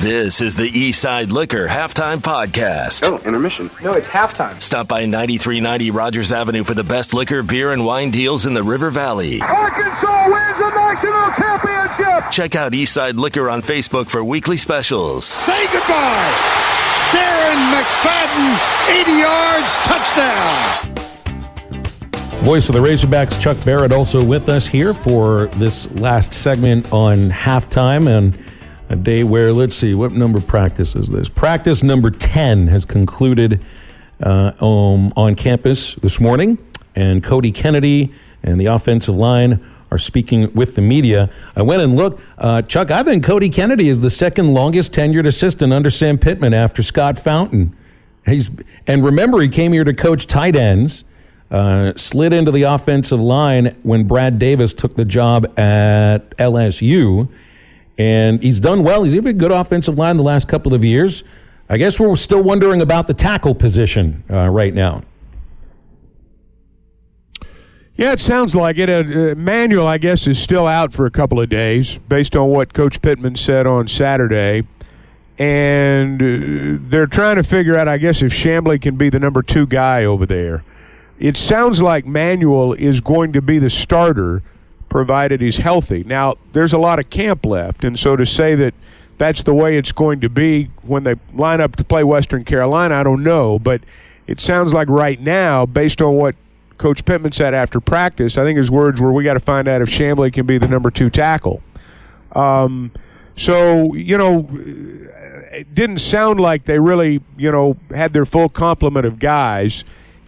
This is the Eastside Liquor Halftime Podcast. Oh, intermission. No, it's halftime. Stop by 9390 Rogers Avenue for the best liquor, beer, and wine deals in the River Valley. Arkansas wins the national championship. Check out Eastside Liquor on Facebook for weekly specials. Say goodbye. Darren McFadden, 80 yards, touchdown. Voice of the Razorbacks, Chuck Barrett, also with us here for this last segment on halftime and a day where, let's see, what number practice is this? Practice number 10 has concluded uh, um, on campus this morning, and Cody Kennedy and the offensive line are speaking with the media. I went and looked. Uh, Chuck, I think Cody Kennedy is the second longest tenured assistant under Sam Pittman after Scott Fountain. He's, and remember, he came here to coach tight ends. Uh, slid into the offensive line when Brad Davis took the job at LSU. And he's done well. He's even a good offensive line the last couple of years. I guess we're still wondering about the tackle position uh, right now. Yeah, it sounds like it. Uh, Manuel, I guess, is still out for a couple of days based on what Coach Pittman said on Saturday. And uh, they're trying to figure out, I guess, if Chamblee can be the number two guy over there it sounds like Manuel is going to be the starter provided he's healthy. Now, there's a lot of camp left, and so to say that that's the way it's going to be when they line up to play Western Carolina, I don't know, but it sounds like right now, based on what Coach Pittman said after practice, I think his words were, "We got to find out if Chamblee can be the number two tackle." Um, so you know, it didn't sound like they really you know had their full complement of guys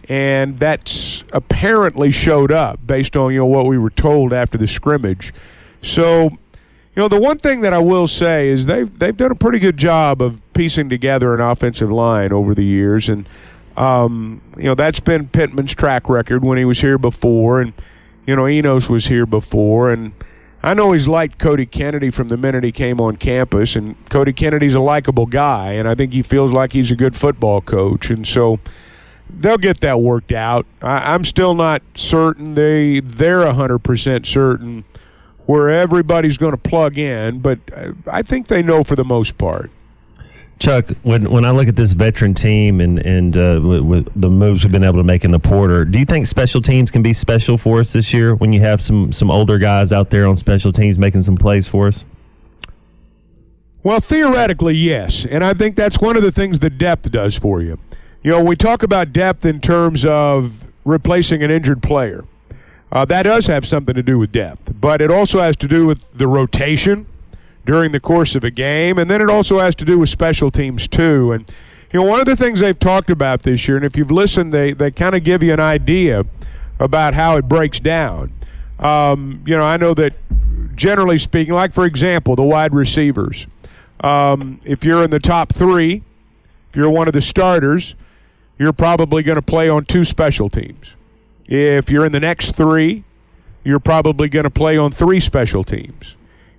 and that's apparently showed up based on you know what we were told after the scrimmage. So, you know, the one thing that I will say is they've they've done a pretty good job of piecing together an offensive line over the years, and um, you know that's been Pittman's track record when he was here before, and you know Enos was here before, and I know he's liked Cody Kennedy from the minute he came on campus, and Cody Kennedy's a likable guy, and I think he feels like he's a good football coach, and so they'll get that worked out. I, am still not certain they they're hundred percent certain where everybody's going to plug in, but I think they know for the most part. Chuck, when when I look at this veteran team and and uh, with, with, the moves we've been able to make in the portal, do you think special teams can be special for us this year when you have some some older guys out there on special teams making some plays for us? Well, theoretically, yes, and I think that's one of the things the depth does for you. You know, we talk about depth in terms of replacing an injured player. Uh, that does have something to do with depth, but it also has to do with the rotation during the course of a game, and then it also has to do with special teams too. And you know, one of the things they've talked about this year, and if you've listened, they they kind of give you an idea about how it breaks down. Um, you know, I know that generally speaking, like for example, the wide receivers. Um, if you're in the top three, if you're one of the starters, you're probably going to play on two special teams. If you're in the next three, you're probably going to play on three special teams.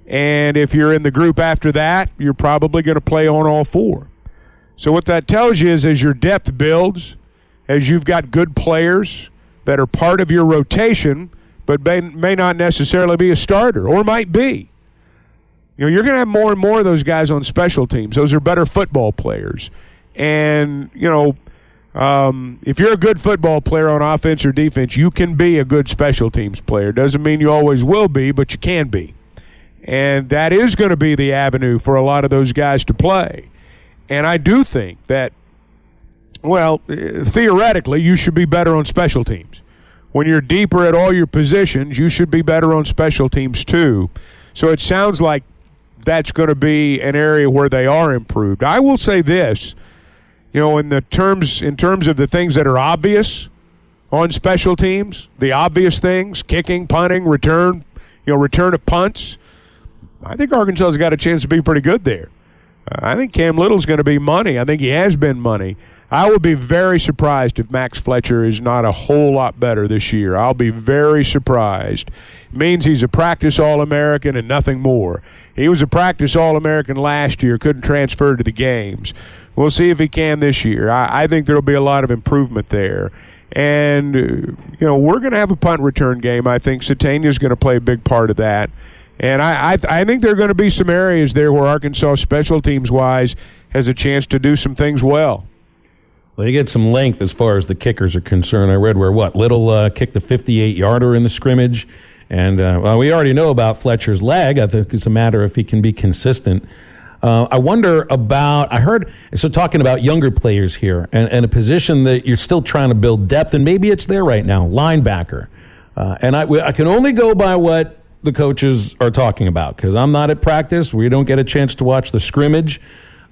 And if you're in the group after that, you're probably going to play on all four. So, what that tells you is as your depth builds, as you've got good players that are part of your rotation, but may, may not necessarily be a starter or might be, you know, you're going to have more and more of those guys on special teams. Those are better football players. And, you know, um, if you're a good football player on offense or defense, you can be a good special teams player. Doesn't mean you always will be, but you can be. And that is going to be the avenue for a lot of those guys to play. And I do think that, well, theoretically, you should be better on special teams. When you're deeper at all your positions, you should be better on special teams too. So it sounds like that's going to be an area where they are improved. I will say this you know, in the terms in terms of the things that are obvious on special teams, the obvious things, kicking, punting, return, you know, return of punts. I think Arkansas's got a chance to be pretty good there. Uh, I think Cam Little's going to be money. I think he has been money. I would be very surprised if Max Fletcher is not a whole lot better this year. I'll be very surprised. It means he's a practice All American and nothing more. He was a practice All American last year, couldn't transfer to the games. We'll see if he can this year. I, I think there will be a lot of improvement there. And, uh, you know, we're going to have a punt return game. I think Sategna is going to play a big part of that. And I, I, I think there are going to be some areas there where Arkansas special teams wise has a chance to do some things well. Well, you get some length as far as the kickers are concerned. I read where what Little uh, kicked the 58 yarder in the scrimmage, and uh, well, we already know about Fletcher's leg. I think it's a matter if he can be consistent. Uh, I wonder about. I heard so talking about younger players here and, and, a position that you're still trying to build depth, and maybe it's there right now, linebacker. Uh, and I, I can only go by what the coaches are talking about because I'm not at practice. We don't get a chance to watch the scrimmage.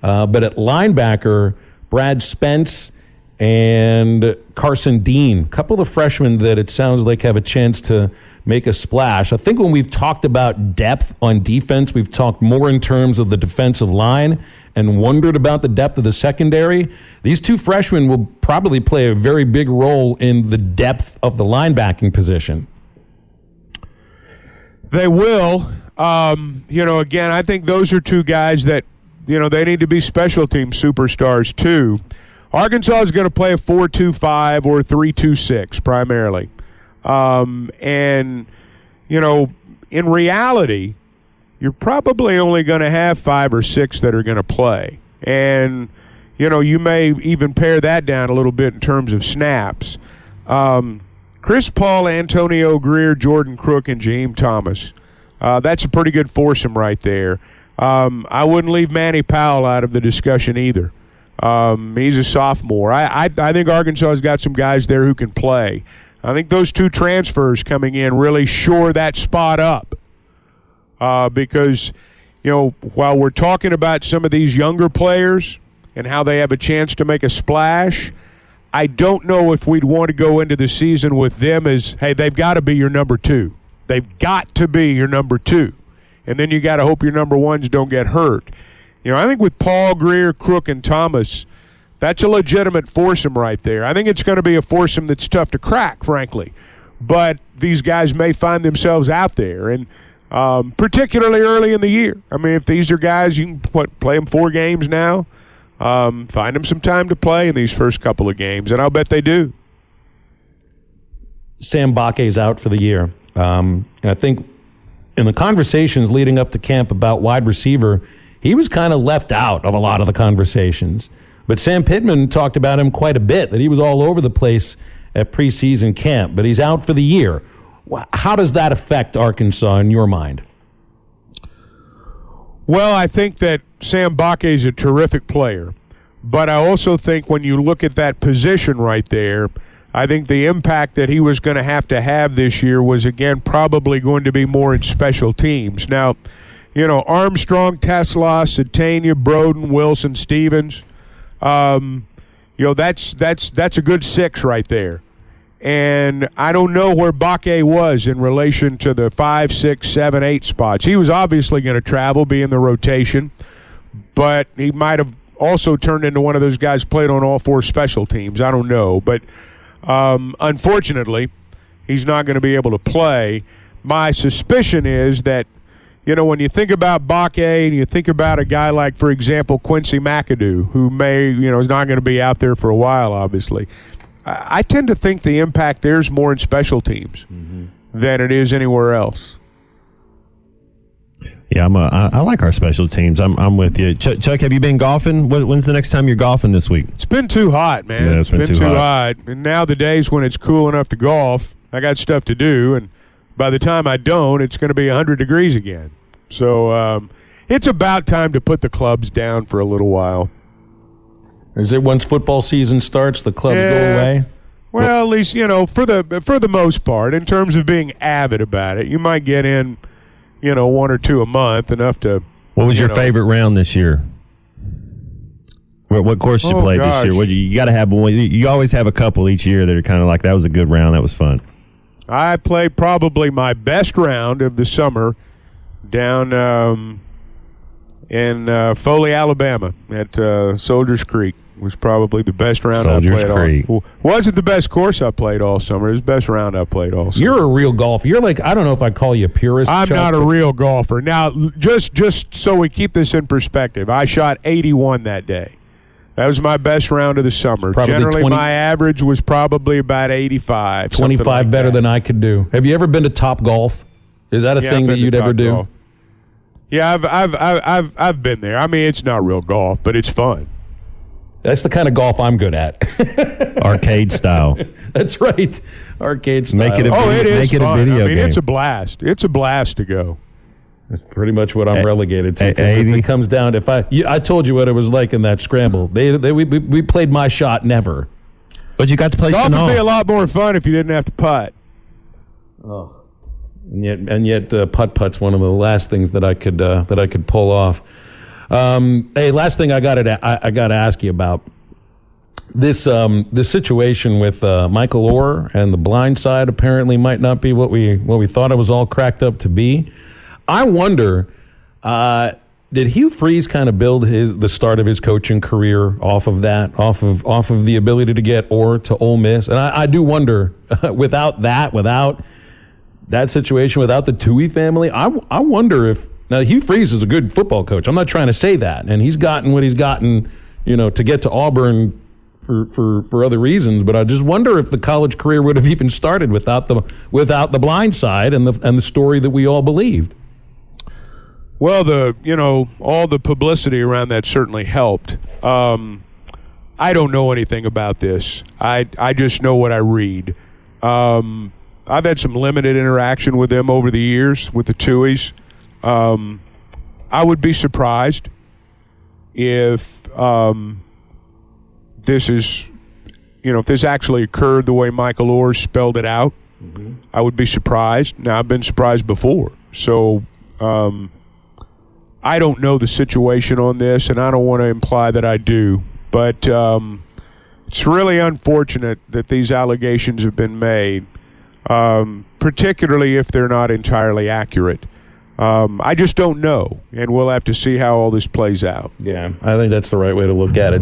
Uh, but at linebacker, Brad Spence and Carson Dean, a couple of freshmen that it sounds like have a chance to make a splash. I think when we've talked about depth on defense, we've talked more in terms of the defensive line and wondered about the depth of the secondary. These two freshmen will probably play a very big role in the depth of the linebacking position. They will. Um, you know, again, I think those are two guys that, you know, they need to be special team superstars too. Arkansas is going to play a 4 2 5 or 3 2 6 primarily. Um, and, you know, in reality, you're probably only going to have five or six that are going to play. And, you know, you may even pare that down a little bit in terms of snaps. Um, Chris Paul, Antonio Grier, Jordan Crook, and Jaheim Thomas. Uh, that's a pretty good foursome right there. Um, I wouldn't leave Mani Powell out of the discussion either. Um, he's a sophomore. I, I, I think Arkansas has got some guys there who can play. I think those two transfers coming in really shore that spot up uh, because, you know, while we're talking about some of these younger players and how they have a chance to make a splash, I don't know if we'd want to go into the season with them as, hey, they've got to be your number two. They've got to be your number two. And then you got to hope your number ones don't get hurt. You know, I think with Paul Grier, Crook, and Thomas, that's a legitimate foursome right there. I think it's going to be a foursome that's tough to crack, frankly. But these guys may find themselves out there, and um, particularly early in the year. I mean, if these are guys you can put, play them four games now, um, find them some time to play in these first couple of games, and I'll bet they do. Sam Mbake is out for the year. Um, I think in the conversations leading up to camp about wide receiver, he was kind of left out of a lot of the conversations. But Sam Pittman talked about him quite a bit, that he was all over the place at preseason camp, but he's out for the year. How does that affect Arkansas in your mind? Well, I think that Sam Mbake is a terrific player. But I also think when you look at that position right there, I think the impact that he was going to have to have this year was, again, probably going to be more in special teams. Now, you know, Armstrong, TeSlaa, Sategna, Broden, Wilson, Stephens. Um, you know, that's that's that's a good six right there. And I don't know where Mbake was in relation to the five, six, seven, eight spots. He was obviously going to travel, be in the rotation, but he might have also turned into one of those guys played on all four special teams. I don't know, but um, unfortunately, he's not going to be able to play. My suspicion is that you know, when you think about Mbake and you think about a guy like, for example, Quincey McAdoo, who may, you know, is not going to be out there for a while, obviously, I, I tend to think the impact there's more in special teams mm-hmm. than it is anywhere else. Yeah, I'm a, I, I like our special teams. I'm, I'm with you. Chuck, Chuck have you been golfing? When's the next time you're golfing this week? It's been too hot, man. Yeah, it's been, been too, too hot. hot. And now the days when it's cool enough to golf, I got stuff to do, and – by the time I don't, it's going to be 100 degrees again. So um, it's about time to put the clubs down for a little while. Is it once football season starts, the clubs yeah. go away? Well, at least you know for the for the most part, in terms of being avid about it, you might get in, you know, one or two a month, enough to. What was you your know, favorite round this year? What, what course did you Oh, play this year? What you, you got to have one. You always have a couple each year that are kind of like that was a good round. That was fun. I played probably my best round of the summer down um, in uh, Foley, Alabama, at uh, Soldiers Creek. Was probably the best round Soldiers I played Creek. all. Wasn't the best course I played all summer. It was the best round I played all summer. You're a real golfer. You're like I don't know if I call you a purist. I'm Chuck, not a real golfer. Now, just just so we keep this in perspective, I shot 81 that day. That was my best round of the summer. Generally, 20 my average was probably about 85. 25 like better that. than I could do. Have you ever been to Top Golf? Is that a Yeah, thing that you'd ever do? Golf. Yeah, I've, I've I've I've I've been there. I mean, it's not real golf, but it's fun. That's the kind of golf I'm good at. Arcade style. That's right. Arcade style. Make it a- Oh, it is Make it a video I mean, game. it's a blast. It's a blast to go. That's pretty much what I'm relegated to. a- 'cause if it comes down, if I, you, I told you what it was like in that scramble. They, they, we, we- we played my shot never. But you got to play Golf would be a lot more fun if you didn't have to putt. Oh, and yet and yet uh, putt putt's one of the last things that I could uh, that I could pull off. Um, hey, last thing I got to I, I got to ask you about this um, this situation with uh, Michael Oher and the blind side apparently might not be what we what we thought it was all cracked up to be. I wonder. Uh, did Hugh Freeze kind of build his the start of his coaching career off of that, off of off of the ability to get Oher to Ole Miss? And I, I do wonder, without that, without that situation without the Tuohy family, I, I wonder if now Hugh Freeze is a good football coach. I'm not trying to say that, and he's gotten what he's gotten, you know, to get to Auburn for, for, for other reasons. But I just wonder if the college career would have even started without the without the blind side and the and the story that we all believed. Well, the you know all the publicity around that certainly helped. Um, I don't know anything about this. I I just know what I read. Um, I've had some limited interaction with them over the years with the Tuohys. Um, I would be surprised if um, this is, you know, if this actually occurred the way Michael Oher spelled it out. I would be surprised. Now I've been surprised before, so um, I don't know the situation on this, and I don't want to imply that I do. But um, it's really unfortunate that these allegations have been made, um, particularly if they're not entirely accurate. Um, I just don't know, and we'll have to see how all this plays out. Yeah, I think that's the right way to look at it.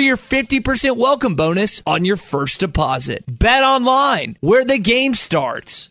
your 50% welcome bonus on your first deposit. Bet online where the game starts.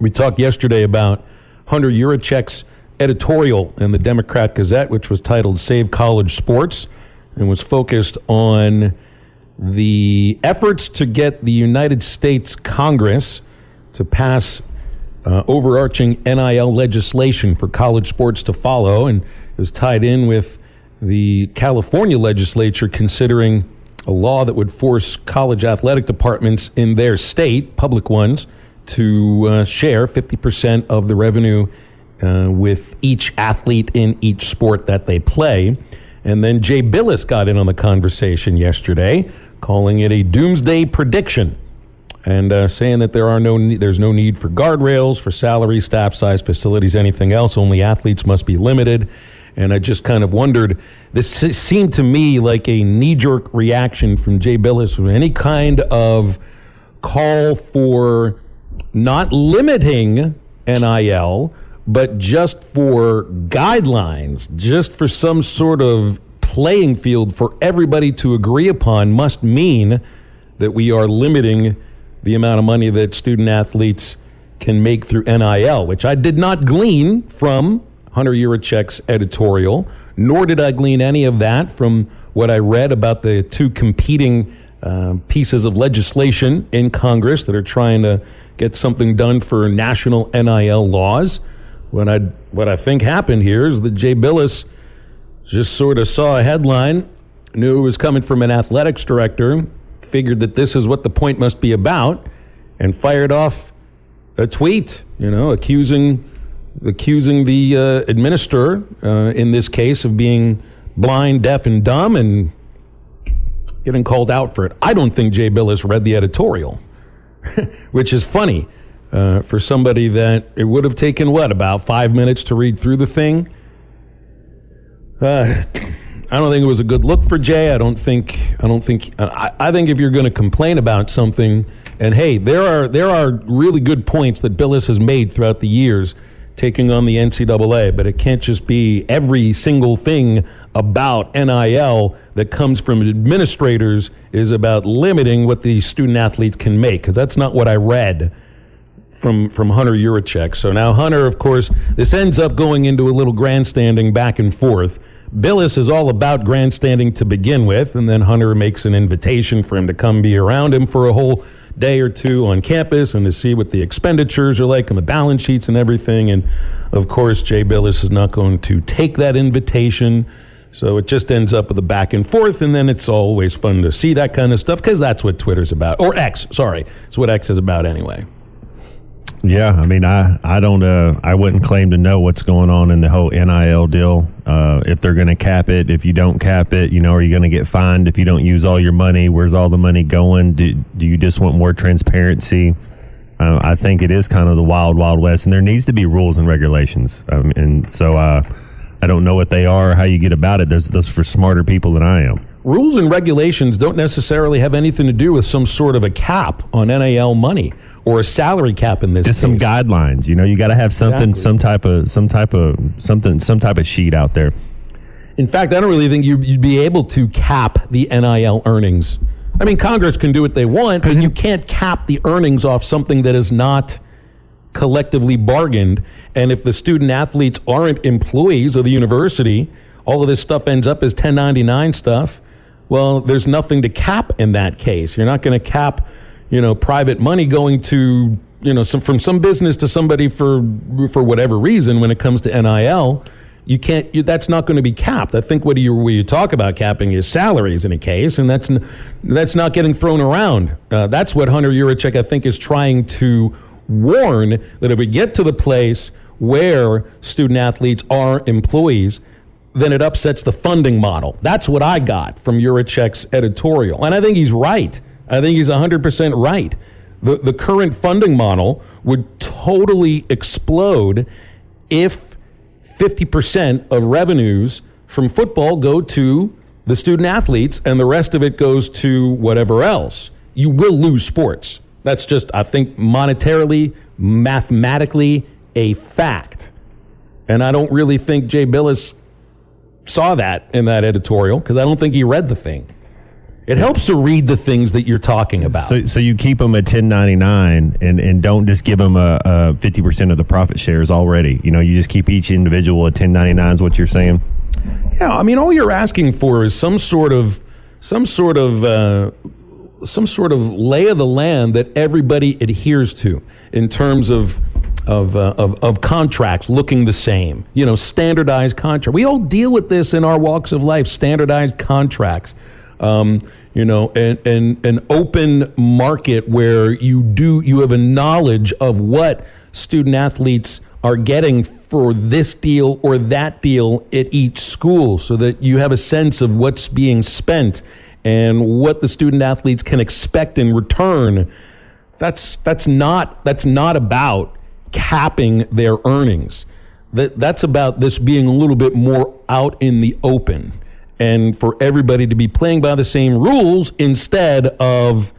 We talked yesterday about Hunter Yurachek's editorial in the Democrat Gazette, which was titled Save College Sports, and was focused on the efforts to get the United States Congress to pass uh, overarching NIL legislation for college sports to follow, and is tied in with the California legislature considering a law that would force college athletic departments in their state, public ones, to uh, share 50% of the revenue uh, with each athlete in each sport that they play. And then Jay Bilas got in on the conversation yesterday, calling it a doomsday prediction and uh, saying that there are no there's no need for guardrails, for salary, staff size, facilities, anything else. Only athletes must be limited. And I just kind of wondered. This seemed to me like a knee jerk reaction from Jay Bilas, from any kind of call for not limiting NIL, but just for guidelines, just for some sort of playing field for everybody to agree upon, must mean that we are limiting the amount of money that student athletes can make through NIL, which I did not glean from Hunter Yurachek's editorial, nor did I glean any of that from what I read about the two competing uh, pieces of legislation in Congress that are trying to get something done for national NIL laws. What I what I think happened here is that Jay Bilas just sort of saw a headline, knew it was coming from an athletics director, figured that this is what the point must be about, and fired off a tweet, you know, accusing accusing the uh, administrator, uh, in this case, of being blind, deaf, and dumb, and getting called out for it. I don't think Jay Bilas read the editorial, which is funny uh, for somebody that it would have taken what about five minutes to read through the thing. Uh, I don't think it was a good look for Jay. I don't think. I don't think. I, I think if you're going to complain about something, and hey, there are there are really good points that Bilas has made throughout the years, taking on the NCAA. But it can't just be every single thing about NIL that comes from administrators is about limiting what the student athletes can make because that's not what I read from from Hunter Yurachek. So now Hunter, of course, this ends up going into a little grandstanding back and forth. Bilas is all about grandstanding to begin with, and then Hunter makes an invitation for him to come be around him for a whole day or two on campus and to see what the expenditures are like and the balance sheets and everything. And of course, Jay Bilas is not going to take that invitation. So it just ends up with a back and forth, and then it's always fun to see that kind of stuff because that's what Twitter's about. Or X, sorry. It's what X is about anyway. Yeah, I mean, I I don't uh I wouldn't claim to know what's going on in the whole NIL deal. Uh, if they're going to cap it, if you don't cap it, you know, are you going to get fined if you don't use all your money? Where's all the money going? Do do you just want more transparency? Uh, I think it is kind of the wild wild west, and there needs to be rules and regulations. Um, and so uh, I don't know what they are, how you get about it. There's those for smarter people than I am. Rules and regulations don't necessarily have anything to do with some sort of a cap on NIL money or a salary cap in this. Just some guidelines. You know, you got to have something, Exactly. some type of, some type of something, some type of sheet out there. In fact, I don't really think you- you'd be able to cap the NIL earnings. I mean, Congress can do what they want, but you can't cap the earnings off something that is not collectively bargained. And if the student athletes aren't employees of the university, all of this stuff ends up as 1099 stuff. Well, there's nothing to cap in that case. You're not going to cap, you know, private money going to, you know, some, from some business to somebody for for whatever reason when it comes to NIL. You can't. You, that's not going to be capped. I think what you what you talk about capping is salaries in a case, and that's that's not getting thrown around. Uh, that's what Hunter Yurachek I think is trying to warn that if we get to the place where student athletes are employees, then it upsets the funding model. That's what I got from Yurachek's editorial, and I think he's right. I think he's 100% right. The, the current funding model would totally explode if 50% of revenues from football go to the student athletes and the rest of it goes to whatever else. You will lose sports. That's just, I think, monetarily, mathematically, a fact. And I don't really think Jay Bilas saw that in that editorial because I don't think he read the thing. It helps to read the things that you're talking about. So, so you keep them at ten ninety nine, and and don't just give them a fifty percent of the profit shares already. You know, you just keep each individual at ten ninety nine. Is what you're saying? Yeah, I mean, all you're asking for is some sort of some sort of uh, some sort of lay of the land that everybody adheres to in terms of of, uh, of of contracts looking the same. You know, standardized contract. We all deal with this in our walks of life. Standardized contracts. Um, you know, an, an an open market where you do you have a knowledge of what student athletes are getting for this deal or that deal at each school so that you have a sense of what's being spent and what the student athletes can expect in return. That's that's not that's not about capping their earnings. That that's about this being a little bit more out in the open and for everybody to be playing by the same rules instead of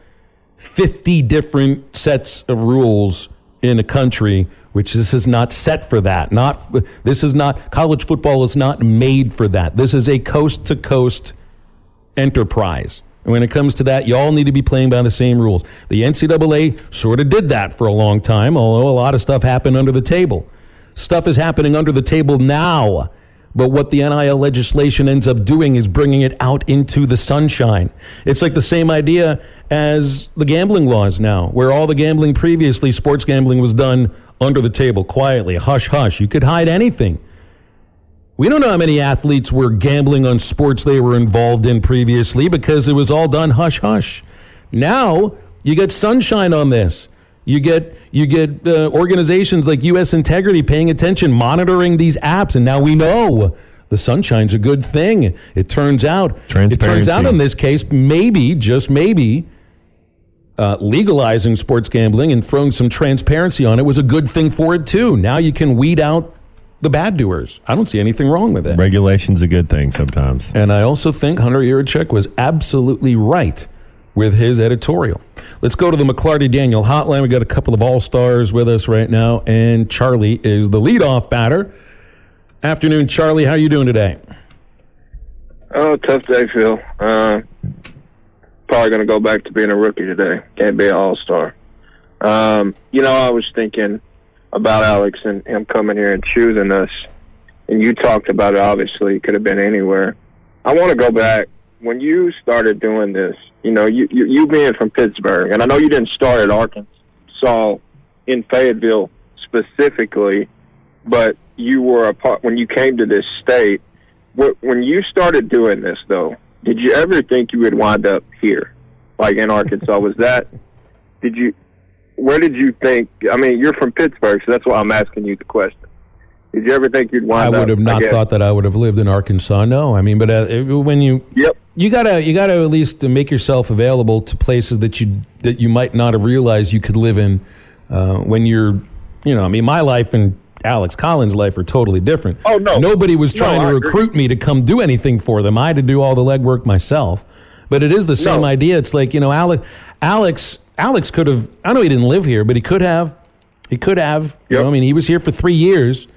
50 different sets of rules in a country which this is not set for that. Not this is not college football is not made for that. This is a coast to coast enterprise. And when it comes to that you all need to be playing by the same rules. The ncaa sort of did that for a long time although a lot of stuff happened under the table. Stuff is happening under the table now but what the NIL legislation ends up doing is bringing it out into the sunshine. It's like the same idea as the gambling laws now, where all the gambling previously, sports gambling was done under the table, quietly, hush hush. You could hide anything. We don't know how many athletes were gambling on sports they were involved in previously because it was all done hush hush. Now you get sunshine on this. You get you get uh, organizations like U.S. Integrity paying attention, monitoring these apps, and now we know the sunshine's a good thing. It turns out. It turns out in this case, maybe just maybe. Uh, legalizing sports gambling and throwing some transparency on it was a good thing for it too. Now you can weed out the bad doers. I don't see anything wrong with it. Regulation's a good thing sometimes. And I also think Hunter Yurachek was absolutely right with his editorial. Let's go to the McLarty Daniel hotline. We got a couple of all stars with us right now, and Charlie is the leadoff batter. Afternoon, Charlie. How you doing today? Oh, tough day, Phil. Uh, probably going to go back to being a rookie today. Can't be an all star. Um, you know, I was thinking about Alex and him coming here and choosing us, and you talked about it. Obviously, it could have been anywhere. I want to go back when you started doing this. You know, you, you you being from Pittsburgh, and I know you didn't start at Arkansas in Fayetteville specifically, but you were a part when you came to this state. When you started doing this, though, did you ever think you would wind up here, like in Arkansas? Was that? Did you? Where did you think? I mean, you're from Pittsburgh, so that's why I'm asking you the question. Did you ever think you'd I wind up? would have not thought that I would have lived in Arkansas. No, I mean, but uh, when you Yep. you gotta you gotta at least make yourself available to places that you that you might not have realized you could live in uh, when you're you know I mean my life and Alex Collins' life are totally different. Oh, no. nobody was trying I to recruit me to come do anything for them. I had to do all the legwork myself. But it is the same No. idea. It's like you know Alex Alex Alex could have I know he didn't live here, but he could have he could have. You know, I mean he was here for three years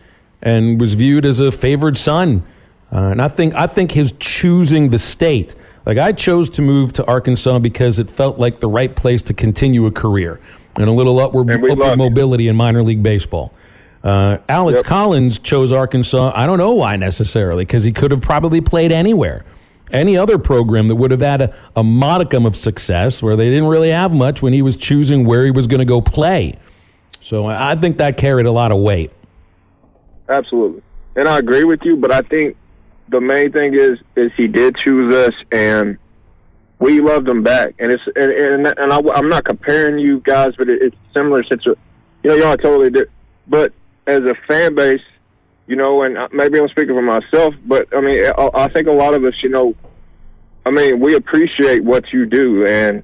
and was viewed as a favored son. Uh, and I think I think his choosing the state, like I chose to move to Arkansas because it felt like the right place to continue a career and a little upward, upward mobility in minor league baseball. Uh, Alex Yep. Collins chose Arkansas. I don't know why necessarily, because he could have probably played anywhere. Any other program that would have had a, a modicum of success where they didn't really have much when he was choosing where he was going to go play. So I think that carried a lot of weight. Absolutely, and I agree with you. But I think the main thing is is he did choose us, and we loved him back. And it's and and, and I, I'm not comparing you guys, but it, it's similar. Since you know y'all totally did. But as a fan base, you know, and maybe I'm speaking for myself, but I mean, I, I think a lot of us, you know, I mean, we appreciate what you do, and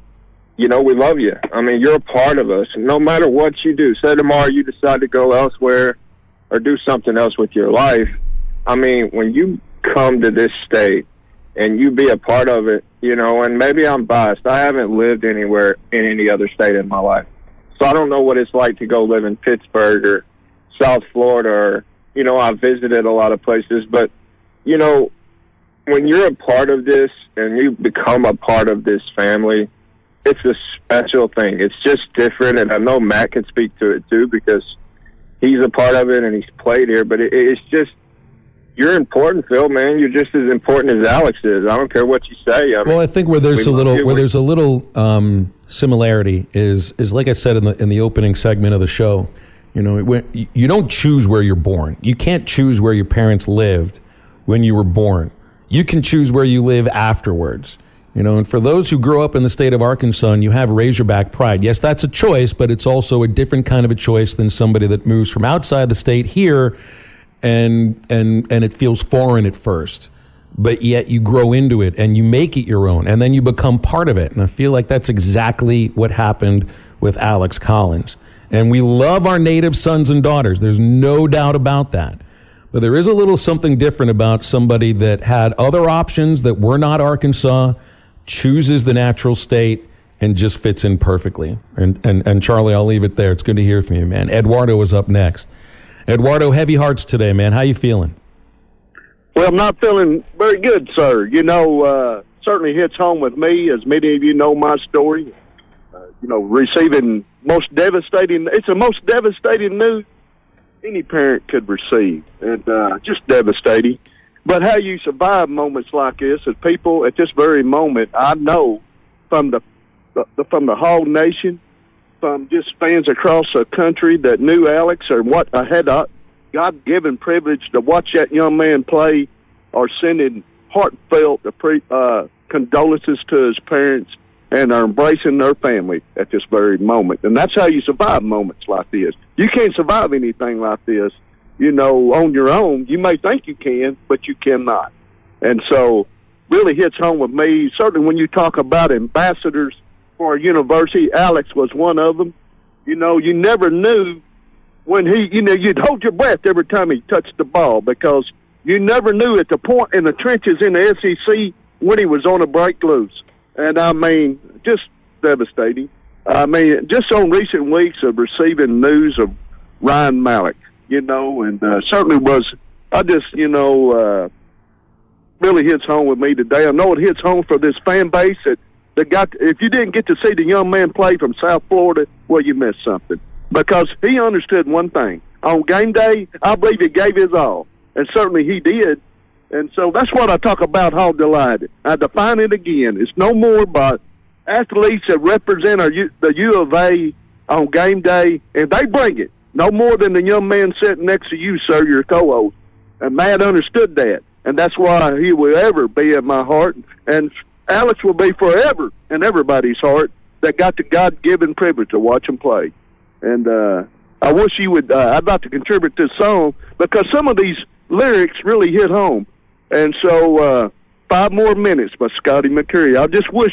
you know, we love you. I mean, you're a part of us. No matter what you do, say tomorrow you decide to go elsewhere or do something else with your life. I mean, when you come to this state and you be a part of it, you know, and maybe I'm biased. I haven't lived anywhere in any other state in my life. So I don't know what it's like to go live in Pittsburgh or South Florida or, you know, I've visited a lot of places, but, you know, when you're a part of this and you become a part of this family, it's a special thing. It's just different, and I know Matt can speak to it too because he's a part of it and he's played here. But it, it's just you're important, Phil. Man, you're just as important as Alex is. I don't care what you say. I mean, Well, I think where there's we a little where there's a little um, similarity is is like I said in the in the opening segment of the show. You know, when, you don't choose where you're born. You can't choose where your parents lived when you were born. You can choose where you live afterwards. You know, and for those who grow up in the state of Arkansas and you have Razorback pride, yes, that's a choice, but it's also a different kind of a choice than somebody that moves from outside the state here and and and it feels foreign at first but yet you grow into it and you make it your own and then you become part of it. And i feel like that's exactly what happened with alex collins. And we love our native sons and daughters. There's no doubt about that. But there is a little something different about somebody that had other options that were not arkansas chooses the natural state and just fits in perfectly. And and, and charlie i'll leave it there. It's good to hear from you man. Eduardo is up next. Eduardo heavy hearts today man. How you feeling? Well, I'm not feeling very good, sir. You know, uh, certainly hits home with me, as many of you know my story. Uh, you know, receiving most devastating, it's the most devastating news any parent could receive, and uh, just devastating. But how you survive moments like this, as people at this very moment, I know from the, the from the whole nation, from just fans across the country that knew Alex or what I had a God given privilege to watch that young man play are sending heartfelt uh, condolences to his parents and are embracing their family at this very moment. And that's how you survive moments like this. You can't survive anything like this, you know, on your own. You may think you can, but you cannot. And so, really hits home with me. Certainly, when you talk about ambassadors for a university, Alex was one of them. You know, you never knew when he, you know, you'd hold your breath every time he touched the ball because you never knew at the point in the trenches in the SEC when he was on a break loose. And I mean, just devastating. I mean, just on recent weeks of receiving news of Ryan Mallett, you know, and uh, certainly was, I just, you know, uh, really hits home with me today. I know it hits home for this fan base that, that got, if you didn't get to see the young man play from South Florida, well, you missed something. Because he understood one thing. On game day, I believe he gave his all. And certainly he did. And so that's what I talk about Hog Delighted. I define it again. It's no more about athletes that represent our, the U of A on game day, and they bring it. No more than the young man sitting next to you, sir, your co-host. And Matt understood that, and that's why he will ever be in my heart. And Alex will be forever in everybody's heart that got the God-given privilege to watch him play. And uh, I wish you would. Uh, I'd like to contribute this song because some of these lyrics really hit home. And so, uh, five more minutes by Scotty McCreery. I just wish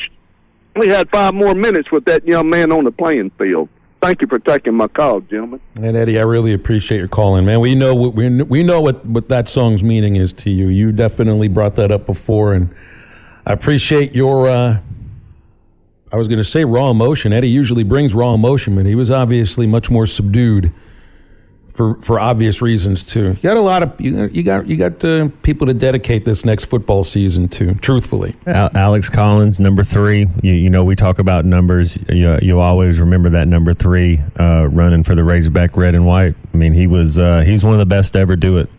we had five more minutes with that young man on the playing field. Thank you for taking my call, gentlemen. And Eddie, I really appreciate your calling, man. We know what we we know what, what that song's meaning is to you. You definitely brought that up before, and I appreciate your. Uh, I was going to say raw emotion. Eddie usually brings raw emotion, but he was obviously much more subdued for for obvious reasons too. You got a lot of you, you got you got uh, people to dedicate this next football season to. Truthfully, Al- Alex Collins, number three. You, you know we talk about numbers. You you always remember that number three uh, running for the Razorback red and white. I mean he was uh, he's one of the best to ever do it.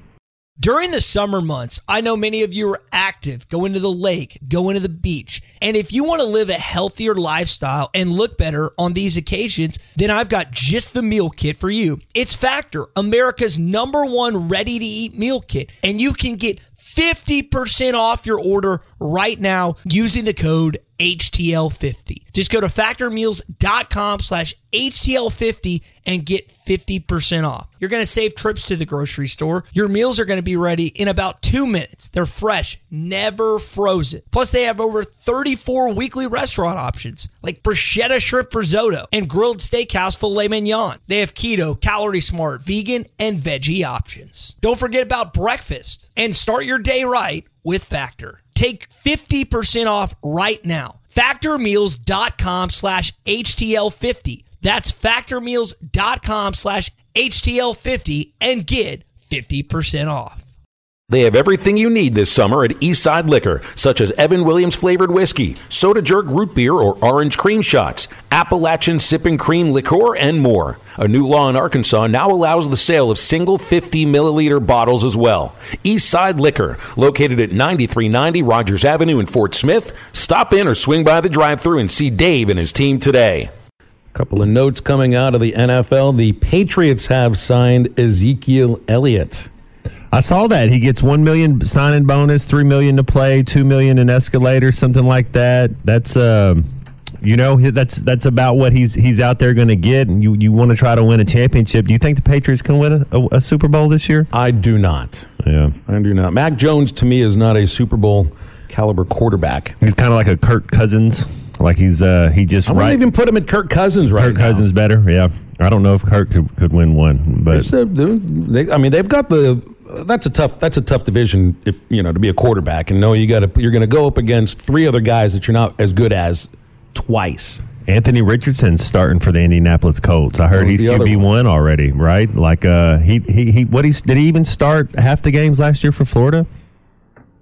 During the summer months, I know many of you are active, going to the lake, going to the beach. And if you want to live a healthier lifestyle and look better on these occasions, then I've got just the meal kit for you. It's Factor, America's number one ready to eat meal kit. And you can get 50% off your order right now using the code HTL50. Just go to factormeals.com slash HTL50 and get 50% off. You're going to save trips to the grocery store. Your meals are going to be ready in about two minutes. They're fresh, never frozen. Plus, they have over 34 weekly restaurant options like bruschetta shrimp risotto and grilled steakhouse filet mignon. They have keto, calorie smart, vegan, and veggie options. Don't forget about breakfast and start your day right with Factor. Take 50% off right now. Factormeals.com slash HTL50. That's factormeals.com slash HTL50 and get 50% off. They have everything you need this summer at Eastside Liquor, such as Evan Williams flavored whiskey, soda jerk root beer or orange cream shots, Appalachian sipping cream liqueur, and more. A new law in Arkansas now allows the sale of single 50 milliliter bottles as well. Eastside Liquor, located at 9390 Rogers Avenue in Fort Smith. Stop in or swing by the drive through and see Dave and his team today. couple of notes coming out of the NFL. The Patriots have signed Ezekiel Elliott. I saw that he gets one million signing bonus, three million to play, two million in escalator, something like that. That's uh, you know, that's that's about what he's he's out there going to get. And you you want to try to win a championship. Do you think the Patriots can win a, a, a Super Bowl this year? I do not. Yeah, I do not. Mac Jones to me is not a Super Bowl caliber quarterback. He's kind of like a Kirk Cousins. Like he's uh he just I wouldn't right. even put him at Kirk Cousins right Kirk now. Cousins better. Yeah, I don't know if Kirk could, could win one, but a- they, I mean, they've got the. That's a tough. That's a tough division. If you know to be a quarterback and know you got to. You're going to go up against three other guys that you're not as good as twice. Anthony Richardson's starting for the Indianapolis Colts. I heard he's QB one already, right? Like uh, he he he. What he's did he even start half the games last year for Florida?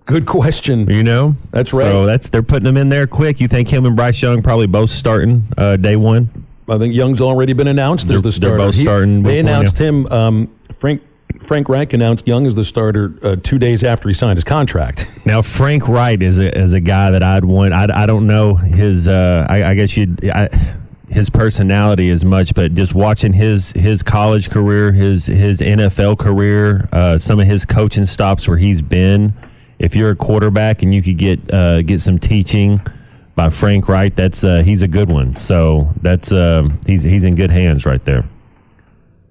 Good question. You know, That's right. So that's they're putting him in there quick. You think him and Bryce Young probably both starting uh, day one? I think Young's already been announced They're- as the they're starter. both He- They one, announced him. Um, Frank Frank Reich announced Young as the starter uh, two days after he signed his contract. Now Frank Reich is a is a guy that I'd want. I, I don't know his. Uh, I, I guess you. his personality as much, but just watching his his college career, his his NFL career, uh, some of his coaching stops where he's been. If you're a quarterback and you could get uh, get some teaching by Frank Reich. That's uh, he's a good one. So that's uh, he's he's in good hands right there.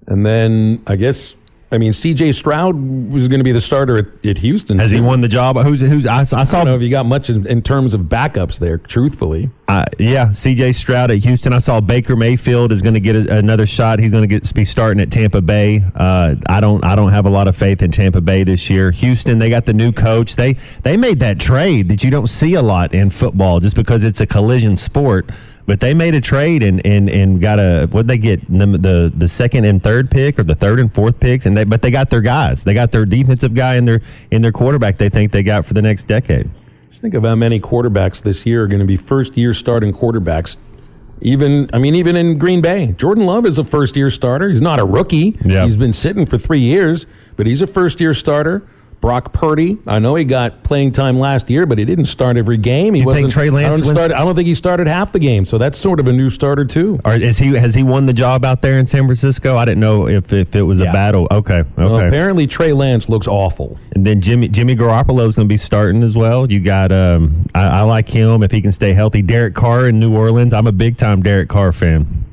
And then I guess I mean, C.J. Stroud was going to be the starter at, at Houston. Has he won the job? Who's who's? I, I saw. I don't know if you got much in, in terms of backups there. Truthfully, uh, yeah, C.J. Stroud at Houston. I saw Baker Mayfield is going to get a, another shot. He's going to get be starting at Tampa Bay. Uh, I don't. I don't have a lot of faith in Tampa Bay this year. Houston, they got the new coach. They they made that trade that you don't see a lot in football, just because it's a collision sport. But they made a trade and, and, and got a what they get the, the the second and third pick or the third and fourth picks and they but they got their guys they got their defensive guy and their in their quarterback they think they got for the next decade. Just think of how many quarterbacks this year are going to be first year starting quarterbacks. Even I mean even in Green Bay, Jordan Love is a first year starter. He's not a rookie. Yeah. He's been sitting for three years, but he's a first year starter. Brock Purdy. I know he got playing time last year, but he didn't start every game. He You wasn't. Trey Lance I don't, start, I don't think he started half the game, so that's sort of a new starter too. Or is he has he won the job out there in San Francisco? I didn't know if, if it was a battle. Okay, okay. Well, apparently Trey Lance looks awful. And then Jimmy Jimmy Garoppolo is going to be starting as well. You got um, I, I like him if he can stay healthy. Derek Carr in New Orleans. I'm a big time Derek Carr fan.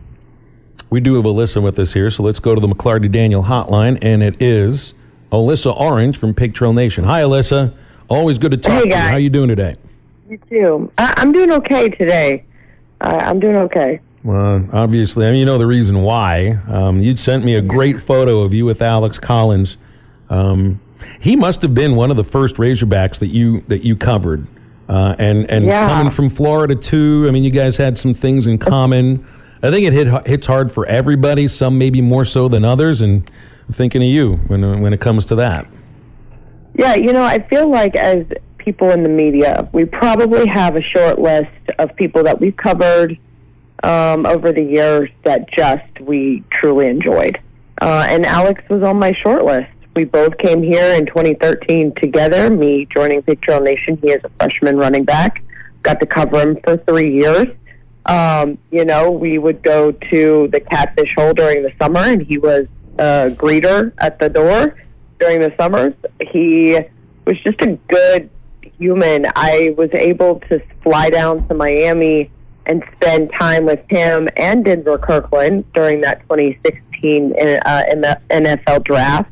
We do have a listen with us here, so let's go to the McLarty Daniel hotline, and it is Alyssa Orange from Pig Trail Nation. Hi, Alyssa. Always good to talk Hey, to you. guys. How you doing today? You too. I, I'm doing okay today. Uh, I'm doing okay. Well, obviously, I mean, you know the reason why. Um, you'd sent me a great photo of you with Alex Collins. Um, he must have been one of the first Razorbacks that you that you covered, uh, and and Yeah. coming from Florida too. I mean, you guys had some things in common. I think it hit hits hard for everybody. Some maybe more so than others. And thinking of you when when it comes to that. Yeah, you know, I feel like as people in the media, we probably have a short list of people that we've covered um, over the years that just we truly enjoyed. Uh, and Alex was on my short list. We both came here in 2013 together, me joining Trail Nation. He is a freshman running back. Got to cover him for three years. Um, you know, we would go to the Catfish Hole during the summer, and he was a greeter at the door during the summers. He was just a good human. I was able to fly down to Miami and spend time with him and Denver Kirkland during that 2016 uh, NFL draft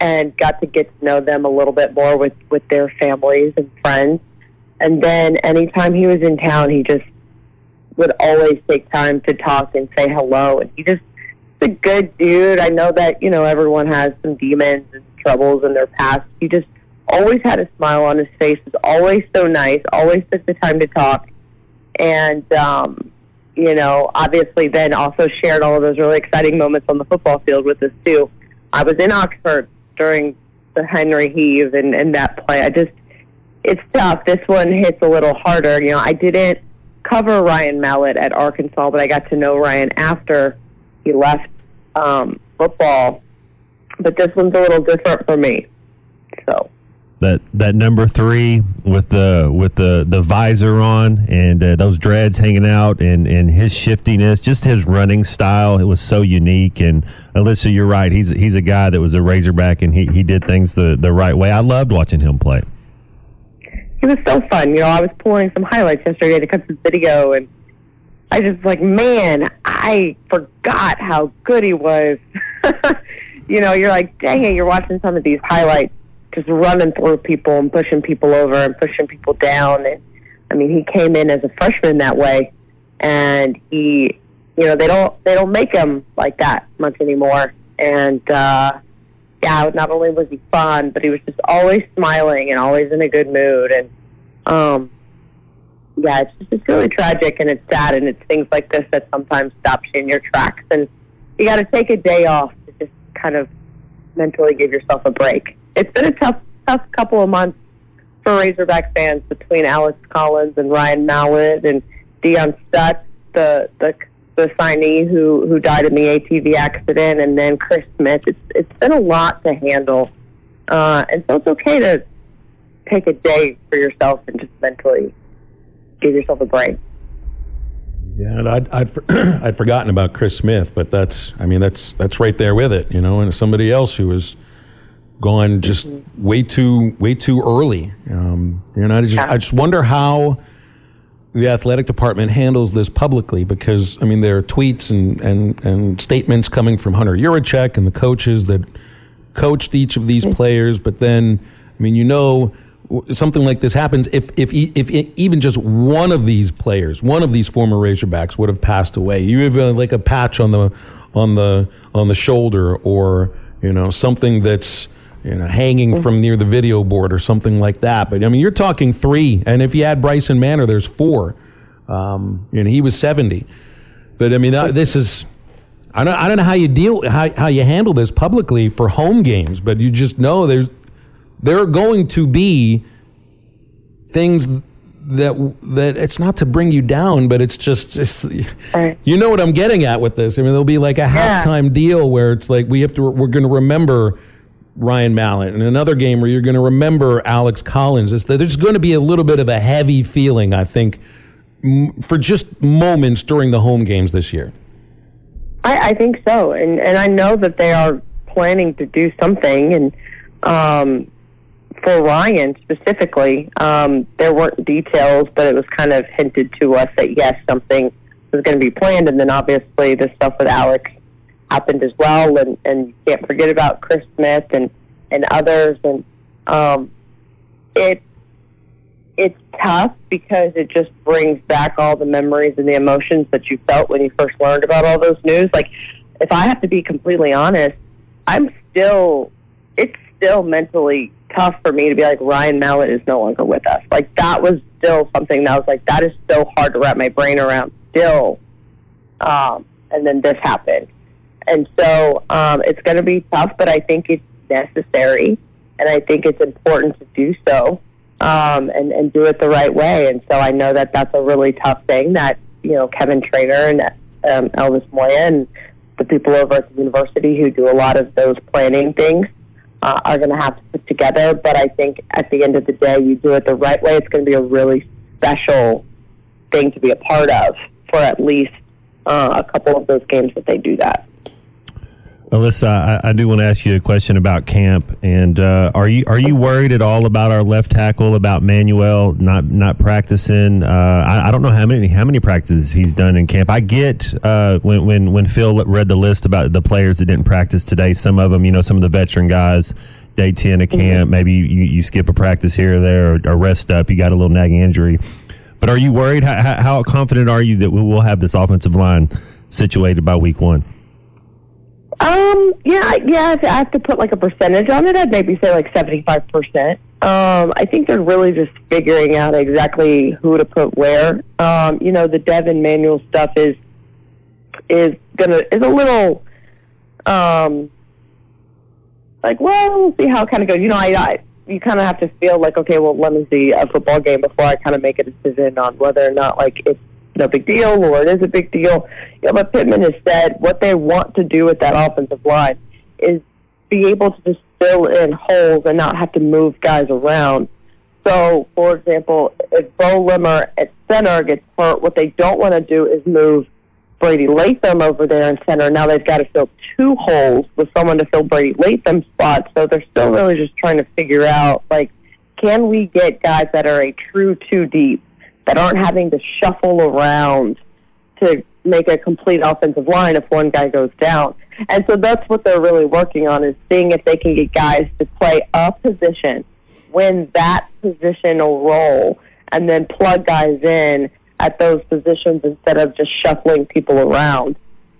and got to get to know them a little bit more with, with their families and friends. And then anytime he was in town, he just would always take time to talk and say hello. And he just a good dude. I know that, you know, everyone has some demons and troubles in their past. He just always had a smile on his face, was always so nice, always took the time to talk. And, um, you know, obviously then also shared all of those really exciting moments on the football field with us too. I was in Oxford during the Henry Heave and, and that play. I just, it's tough. This one hits a little harder. You know, I didn't cover Ryan Mallett at Arkansas, but I got to know Ryan after he left um, football. But this one's a little different for me. So That that number three with the with the the visor on and uh, those dreads hanging out and and his shiftiness, just his running style, it was so unique. And Alyssa, you're right. He's he's a guy that was a Razorback and he he did things the the right way. I loved watching him play. he was so fun. You know, I was pulling some highlights yesterday to cut some video, and I just like, man, I forgot how good he was. you know, you're like, dang it, you're watching some of these highlights, just running through people and pushing people over and pushing people down. And I mean, he came in as a freshman that way, and he, you know, they don't they don't make him like that much anymore. And uh, yeah, not only was he fun, but he was just always smiling and always in a good mood. And um, yeah, it's just it's really tragic and it's sad, and it's things like this that sometimes stops you in your tracks, and you got to take a day off to just kind of mentally give yourself a break. It's been a tough, tough couple of months for Razorback fans between Alex Collins and Ryan Mallett and Deion Stutz, the the the signee who who died in the ATV accident, and then Chris Smith. It's it's been a lot to handle, uh, and so it's okay to take a day for yourself and just mentally give yourself a break. Yeah, and I'd I'd, I'd forgotten about Chris Smith, but that's I mean that's that's right there with it, you know, and somebody else who was gone just way too way too early. Um, you know, I just I just wonder how the athletic department handles this publicly because I mean there are tweets and, and, and statements coming from Hunter Yurachek and the coaches that coached each of these players, but then I mean you know something like this happens if if if even just one of these players, one of these former Razorbacks would have passed away. You have uh, like a patch on the on the on the shoulder or you know something that's you know, hanging from near the video board or something like that. But I mean, you're talking three, and if you add Bryson Manor, there's four. Um, you know, he was 70. But I mean, uh, this is. I don't, I don't know how you deal how, how you handle this publicly for home games, but you just know there's there are going to be things that that it's not to bring you down, but it's just it's, you know what I'm getting at with this. I mean, there'll be like a Yeah. halftime deal where it's like we have to we're going to remember Ryan Mallett, and another game where you're going to remember Alex Collins. It's that there's going to be a little bit of a heavy feeling, I think, m- for just moments during the home games this year. I, I think so, and and I know that they are planning to do something. And um, for Ryan specifically, um, there weren't details, but it was kind of hinted to us that yes, something was going to be planned. And then obviously the stuff with Alex happened as well, and and you can't forget about Chris Smith and and others. And um, it it's tough because it just brings back all the memories and the emotions that you felt when you first learned about all those news. Like, if I have to be completely honest, I'm still, it's still mentally tough for me to be like, Ryan Mallett is no longer with us. Like, that was still something that was like, that is so hard to wrap my brain around still. Um, and then this happened. And so um, it's going to be tough, but I think it's necessary. And I think it's important to do so um, and, and do it the right way. And so I know that that's a really tough thing that, you know, Kevin Trainor and um, Elvis Moya and the people over at the university who do a lot of those planning things uh, are going to have to put together. But I think at the end of the day, you do it the right way. It's going to be a really special thing to be a part of for at least uh, a couple of those games that they do that. Alyssa, I, I do want to ask you a question about camp, and uh, are you are you worried at all about our left tackle about Manuel not not practicing? Uh, I, I don't know how many how many practices he's done in camp. I get uh, when when when Phil read the list about the players that didn't practice today. Some of them, you know, some of the veteran guys, day ten of camp. Maybe you, you skip a practice here or there, or, or rest up. You got a little nagging injury. But are you worried? How, how, how confident are you that we will have this offensive line situated by week one? Um, yeah, yeah. If I have to put like a percentage on it, I'd maybe say like seventy-five percent. Um, I think they're really just figuring out exactly who to put where. Um, you know, the Devin Manuel stuff is is gonna is a little um like well, we'll see how it kind of goes. You know, I, I you kind of have to feel like okay, well, let me see a football game before I kind of make a decision on whether or not like it's no big deal or it is a big deal. You know, but Pittman has said what they want to do with that offensive line is be able to just fill in holes and not have to move guys around. So, for example, if Beaux Limmer at center gets hurt, what they don't want to do is move Brady Latham over there in center. Now they've got to fill two holes with someone to fill Brady Latham's spot. So they're still really just trying to figure out, like, can we get guys that are a true two deep that aren't having to shuffle around to make a complete offensive line if one guy goes down. And so that's what they're really working on is seeing if they can get guys to play a position, win that positional role, and then plug guys in at those positions instead of just shuffling people around.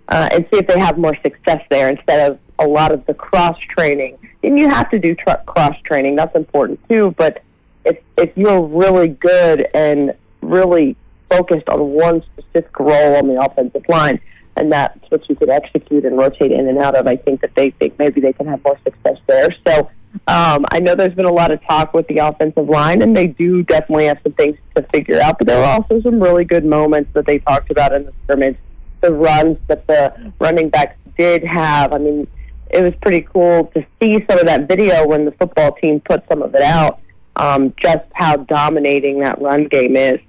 Uh, and see if they have more success there instead of a lot of the cross training. And you have to do tr- cross training; that's important too. But if if you're really good and really focused on one specific role on the offensive line, and that's what you could execute and rotate in and out of. I think that they think maybe they can have more success there. So um, I know there's been a lot of talk with the offensive line, and they do definitely have some things to figure out. But there were also some really good moments that they talked about in the scrimmage. The runs that the running backs did have. I mean, it was pretty cool to see some of that video when the football team put some of it out. Um, just how dominating that run game is.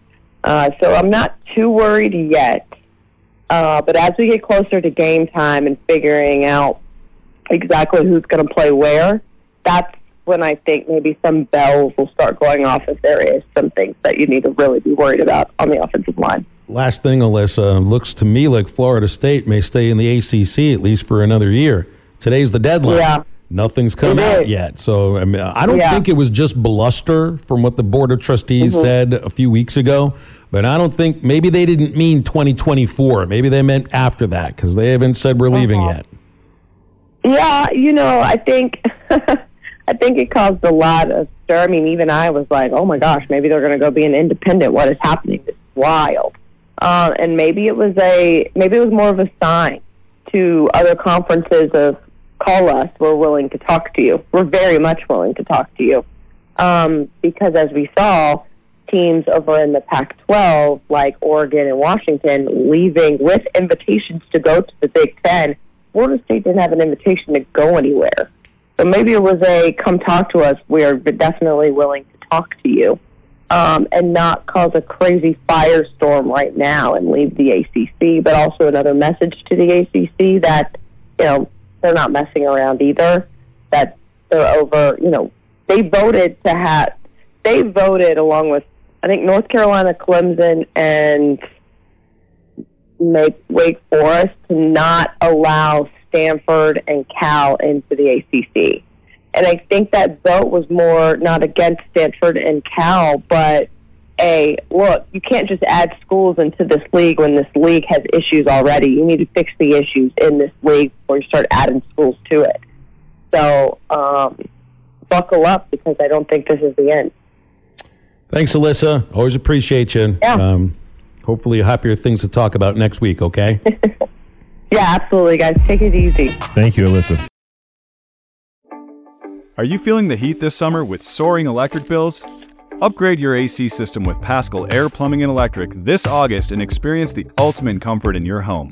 Uh, so I'm not too worried yet. Uh, but as we get closer to game time and figuring out exactly who's going to play where, that's when I think maybe some bells will start going off if there is some things that you need to really be worried about on the offensive line. Last thing, Alyssa, looks to me like Florida State may stay in the ACC at least for another year. Today's the deadline. Yeah. Nothing's come out yet. So I mean, I don't Yeah. think it was just bluster from what the Board of Trustees Mhm. said a few weeks ago. But I don't think maybe they didn't mean 2024. Maybe they meant after that because they haven't said we're leaving Uh-huh. yet. Yeah, you know, I think I think it caused a lot of stir. I mean, even I was like, "Oh my gosh, maybe they're going to go be an independent. What is happening? This is wild." Uh, and maybe it was a maybe it was more of a sign to other conferences of call us. We're willing to talk to you. We're very much willing to talk to you um, because, as we saw, teams over in the Pac-12, like Oregon and Washington, leaving with invitations to go to the Big Ten. Florida State didn't have an invitation to go anywhere. So maybe it was a come talk to us. We're definitely willing to talk to you um, and not cause a crazy firestorm right now and leave the ACC, but also another message to the ACC that, you know, they're not messing around either, that they're over, you know, they voted to have, they voted along with, I think, North Carolina, Clemson, and make Wake Forest to not allow Stanford and Cal into the ACC. And I think that vote was more not against Stanford and Cal, but a look, you can't just add schools into this league when this league has issues already. You need to fix the issues in this league before you start adding schools to it. So, um, buckle up because I don't think this is the end. Thanks, Alyssa. Always appreciate you. Yeah. Um, hopefully, happier things to talk about next week. Okay. Yeah, absolutely, guys. Take it easy. Thank you, Alyssa. Are you feeling the heat this summer with soaring electric bills? Upgrade your AC system with Paschal Air Plumbing and Electric this August and experience the ultimate comfort in your home.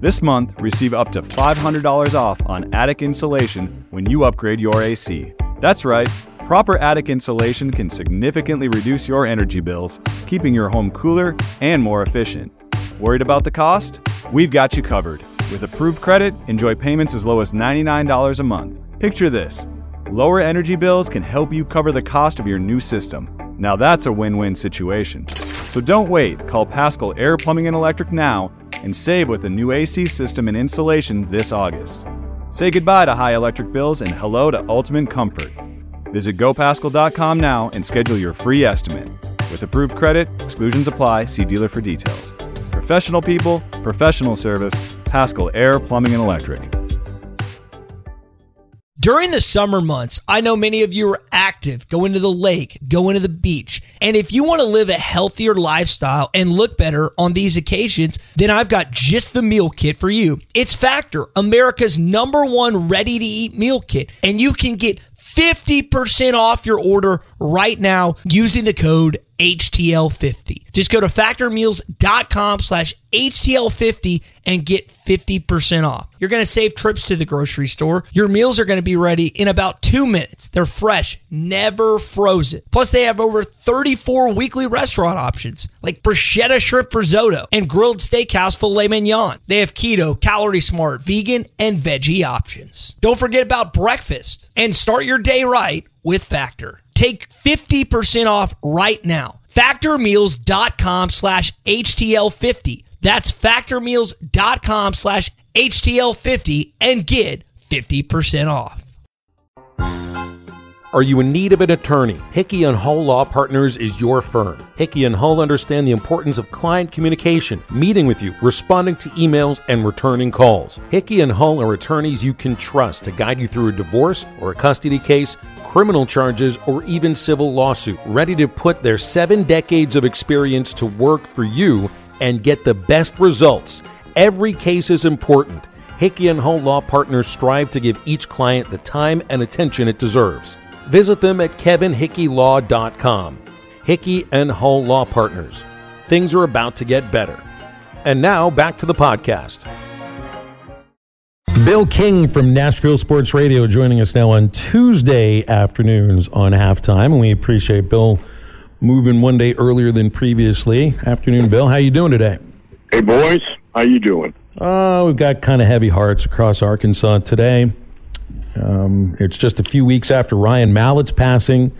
This month, receive up to $500 off on attic insulation when you upgrade your AC. That's right, proper attic insulation can significantly reduce your energy bills, keeping your home cooler and more efficient. Worried about the cost? We've got you covered. With approved credit, enjoy payments as low as $99 a month. Picture this lower energy bills can help you cover the cost of your new system. Now that's a win win situation. So don't wait. Call Paschal Air Plumbing and Electric now and save with a new AC system and insulation this August. Say goodbye to high electric bills and hello to ultimate comfort. Visit gopaschal.com now and schedule your free estimate. With approved credit, exclusions apply. See dealer for details. Professional people, professional service, Paschal Air Plumbing and Electric. During the summer months, I know many of you are active, going to the lake, going to the beach. And if you want to live a healthier lifestyle and look better on these occasions, then I've got just the meal kit for you. It's Factor, America's number one ready to eat meal kit. And you can get 50% off your order right now using the code HTL50. Just go to factormeals.com slash HTL50 and get 50% off. You're going to save trips to the grocery store. Your meals are going to be ready in about two minutes. They're fresh, never frozen. Plus, they have over 34 weekly restaurant options like bruschetta shrimp risotto and grilled steakhouse filet mignon. They have keto, calorie smart, vegan, and veggie options. Don't forget about breakfast and start your day right with Factor. Take 50% off right now. Factormeals.com slash HTL50. That's factormeals.com slash HTL50 and get 50% off. Are you in need of an attorney? Hickey and Hull Law Partners is your firm. Hickey and Hull understand the importance of client communication, meeting with you, responding to emails, and returning calls. Hickey and Hull are attorneys you can trust to guide you through a divorce or a custody case, criminal charges, or even civil lawsuit, ready to put their seven decades of experience to work for you and get the best results. Every case is important. Hickey and Hull Law Partners strive to give each client the time and attention it deserves. Visit them at kevinhickeylaw.com. Hickey and Hull Law Partners. Things are about to get better. And now back to the podcast. Bill King from Nashville Sports Radio joining us now on Tuesday afternoons on halftime, and we appreciate Bill moving one day earlier than previously. Afternoon, Bill. How you doing today? Hey, boys. How you doing? Uh, we've got kind of heavy hearts across Arkansas today. Um, it's just a few weeks after Ryan Mallett's passing.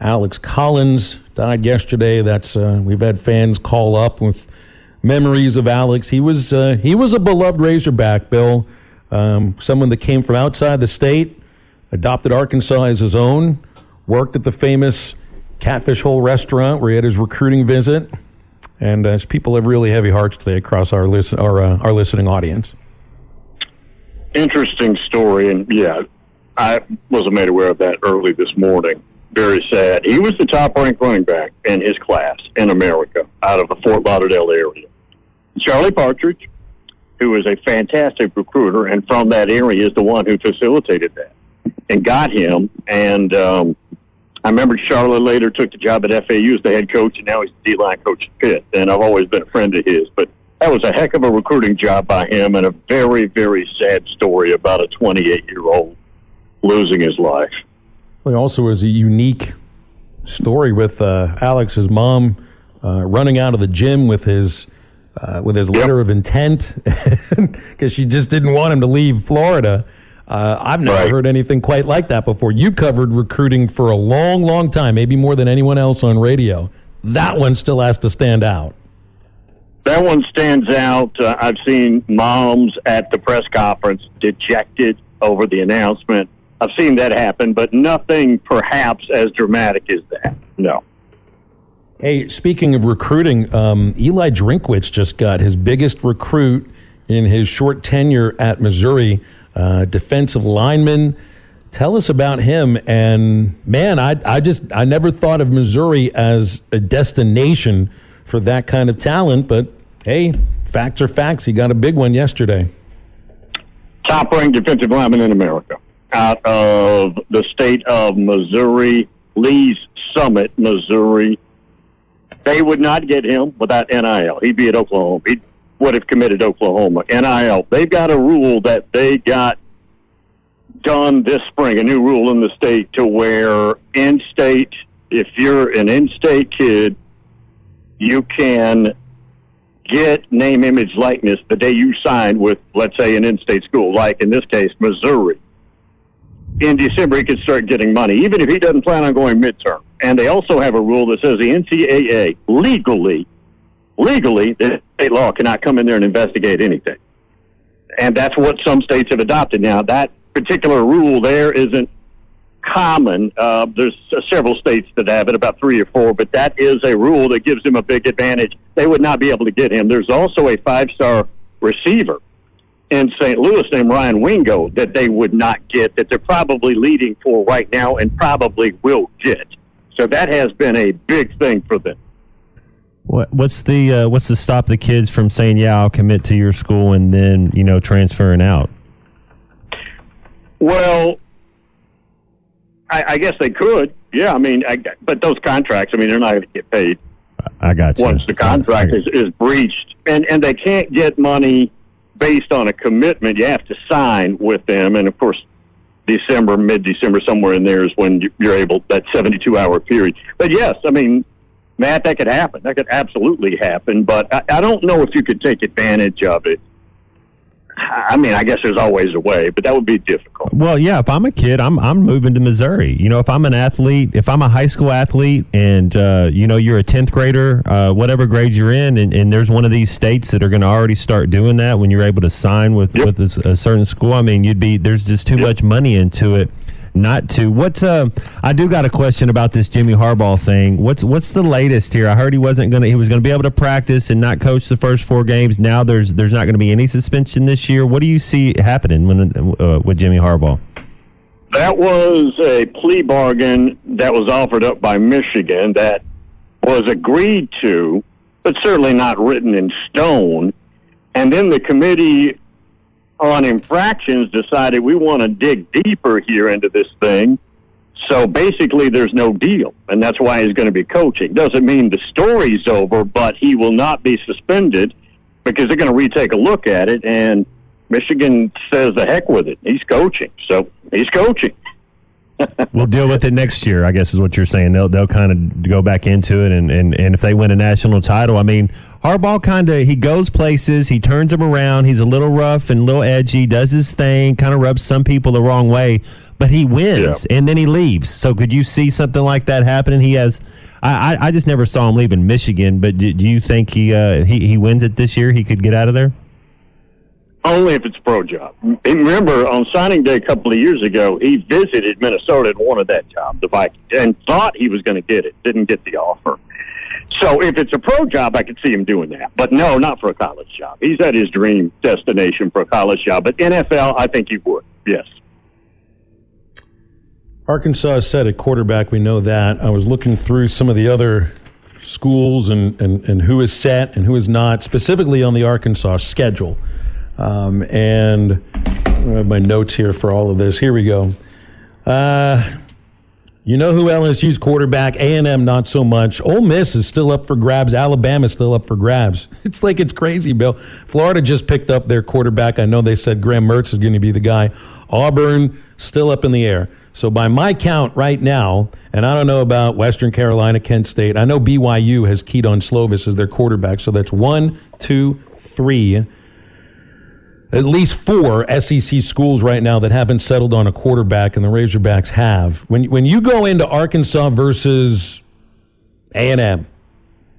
Alex Collins died yesterday. That's uh, we've had fans call up with memories of Alex. He was uh, he was a beloved Razorback, Bill. Um, someone that came from outside the state, adopted Arkansas as his own, worked at the famous Catfish Hole restaurant where he had his recruiting visit, and uh, people have really heavy hearts today across our listen our uh, our listening audience. Interesting story, and yeah, I wasn't made aware of that early this morning. Very sad. He was the top ranked running back in his class in America out of the Fort Lauderdale area. Charlie Partridge, who is a fantastic recruiter and from that area, is the one who facilitated that and got him. And um, I remember Charlie later took the job at FAU as the head coach, and now he's the D line coach at Pitt. And I've always been a friend of his. But that was a heck of a recruiting job by him, and a very, very sad story about a 28 year old losing his life. Well, he also was a unique story with uh, Alex's mom uh, running out of the gym with his uh, with his letter of intent because she just didn't want him to leave Florida. Uh, I've never Right. heard anything quite like that before. You covered recruiting for a long, long time, maybe more than anyone else on radio. That one still has to stand out. That one stands out. Uh, I've seen moms at the press conference dejected over the announcement. I've seen that happen, but nothing perhaps as dramatic as that. No. Hey, speaking of recruiting, um, Eli Drinkwitz just got his biggest recruit in his short tenure at Missouri, uh, defensive lineman. Tell us about him. And man, I, I just I never thought of Missouri as a destination for that kind of talent. But hey, facts are facts. He got a big one yesterday. Top ranked defensive lineman in America out of the state of Missouri, Lee's Summit, Missouri. They would not get him without NIL. He'd be at Oklahoma. He would have committed Oklahoma. NIL. They've got a rule that they got done this spring, a new rule in the state to where in state, if you're an in state kid, you can get name, image, likeness the day you sign with, let's say, an in state school, like in this case, Missouri. In December, he could start getting money, even if he doesn't plan on going midterm. And they also have a rule that says the NCAA legally, legally, the state law cannot come in there and investigate anything. And that's what some states have adopted now. That particular rule there isn't common. Uh, there's uh, several states that have it, about three or four, but that is a rule that gives them a big advantage. They would not be able to get him. There's also a five star receiver in St. Louis named Ryan Wingo that they would not get, that they're probably leading for right now and probably will get. So that has been a big thing for them. What, what's the uh, what's to stop the kids from saying, "Yeah, I'll commit to your school," and then you know transferring out? Well, I, I guess they could. Yeah, I mean, I, but those contracts, I mean, they're not going to get paid I got you. once the contract is, is breached, and and they can't get money based on a commitment. You have to sign with them, and of course, December, mid December, somewhere in there is when you- you're able that 72 hour period. But yes, I mean, Matt, that could happen. That could absolutely happen. But I, I don't know if you could take advantage of it. I mean, I guess there's always a way, but that would be difficult. Well, yeah. If I'm a kid, I'm I'm moving to Missouri. You know, if I'm an athlete, if I'm a high school athlete, and uh, you know you're a tenth grader, uh, whatever grade you're in, and, and there's one of these states that are going to already start doing that when you're able to sign with with a certain school. I mean, you'd be there's just too much money into it. Not to what's uh I do got a question about this Jimmy Harbaugh thing. What's what's the latest here? I heard he wasn't gonna he was gonna be able to practice and not coach the first four games. Now there's there's not gonna be any suspension this year. What do you see happening when uh, with Jimmy Harbaugh? That was a plea bargain that was offered up by Michigan that was agreed to, but certainly not written in stone. And then the committee on infractions decided we want to dig deeper here into this thing. So basically, there's no deal, and that's why he's going to be coaching. Doesn't mean the story's over, but he will not be suspended because they're going to retake a look at it. And Michigan says the heck with it. He's coaching, so he's coaching. We'll deal with it next year. I guess is what you're saying. They'll they'll kind of go back into it, and, and, and if they win a national title, I mean, Harbaugh kind of he goes places, he turns them around. He's a little rough and a little edgy, does his thing, kind of rubs some people the wrong way, but he wins yeah. and then he leaves. So could you see something like that happening? He has. I, I just never saw him leaving Michigan, but do, do you think he uh, he he wins it this year? He could get out of there. Only if it's a pro job. Remember, on signing day a couple of years ago, he visited Minnesota and wanted that job, the Vikings, and thought he was going to get it. Didn't get the offer. So if it's a pro job, I could see him doing that. But no, not for a college job. He's at his dream destination for a college job. But NFL, I think he would. Yes. Arkansas set at quarterback. We know that. I was looking through some of the other schools and, and, and who is set and who is not, specifically on the Arkansas schedule. Um, and I have my notes here for all of this. Here we go. Uh, you know who LSU's quarterback? A&M not so much. Ole Miss is still up for grabs. Alabama's still up for grabs. It's like it's crazy, Bill. Florida just picked up their quarterback. I know they said Graham Mertz is going to be the guy. Auburn still up in the air. So by my count right now, and I don't know about Western Carolina, Kent State. I know BYU has Kedon Slovis as their quarterback. So that's one, two, three at least four SEC schools right now that haven't settled on a quarterback, and the Razorbacks have. When when you go into Arkansas versus A and M,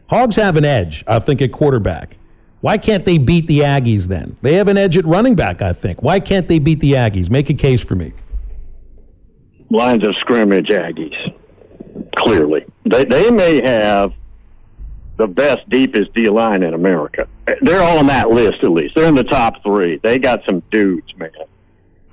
Hogs have an edge, I think, at quarterback. Why can't they beat the Aggies then? They have an edge at running back, I think. Why can't they beat the Aggies? Make a case for me. Lines of scrimmage Aggies, clearly. They, they may have the best, deepest D line in America. They're all on that list at least. They're in the top three. They got some dudes, man.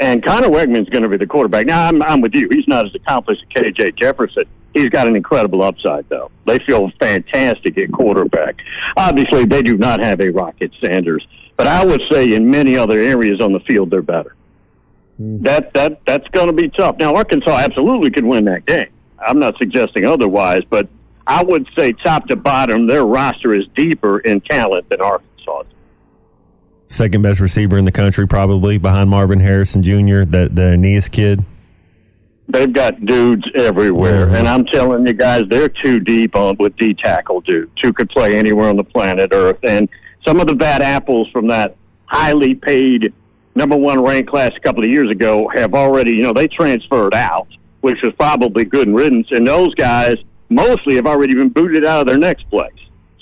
And Conner Weigman's going to be the quarterback. Now, I'm, I'm with you. He's not as accomplished as KJ Jefferson. He's got an incredible upside, though. They feel fantastic at quarterback. Obviously, they do not have a Rocket Sanders, but I would say in many other areas on the field, they're better. Mm. That that that's going to be tough. Now, Arkansas absolutely could win that game. I'm not suggesting otherwise, but I would say top to bottom, their roster is deeper in talent than Arkansas. Second best receiver in the country, probably behind Marvin Harrison Jr., the the Ainias kid. They've got dudes everywhere, mm-hmm. and I'm telling you guys, they're too deep on with D tackle dudes who could play anywhere on the planet Earth. And some of the bad apples from that highly paid number one ranked class a couple of years ago have already, you know, they transferred out, which was probably good riddance. And those guys mostly have already been booted out of their next place.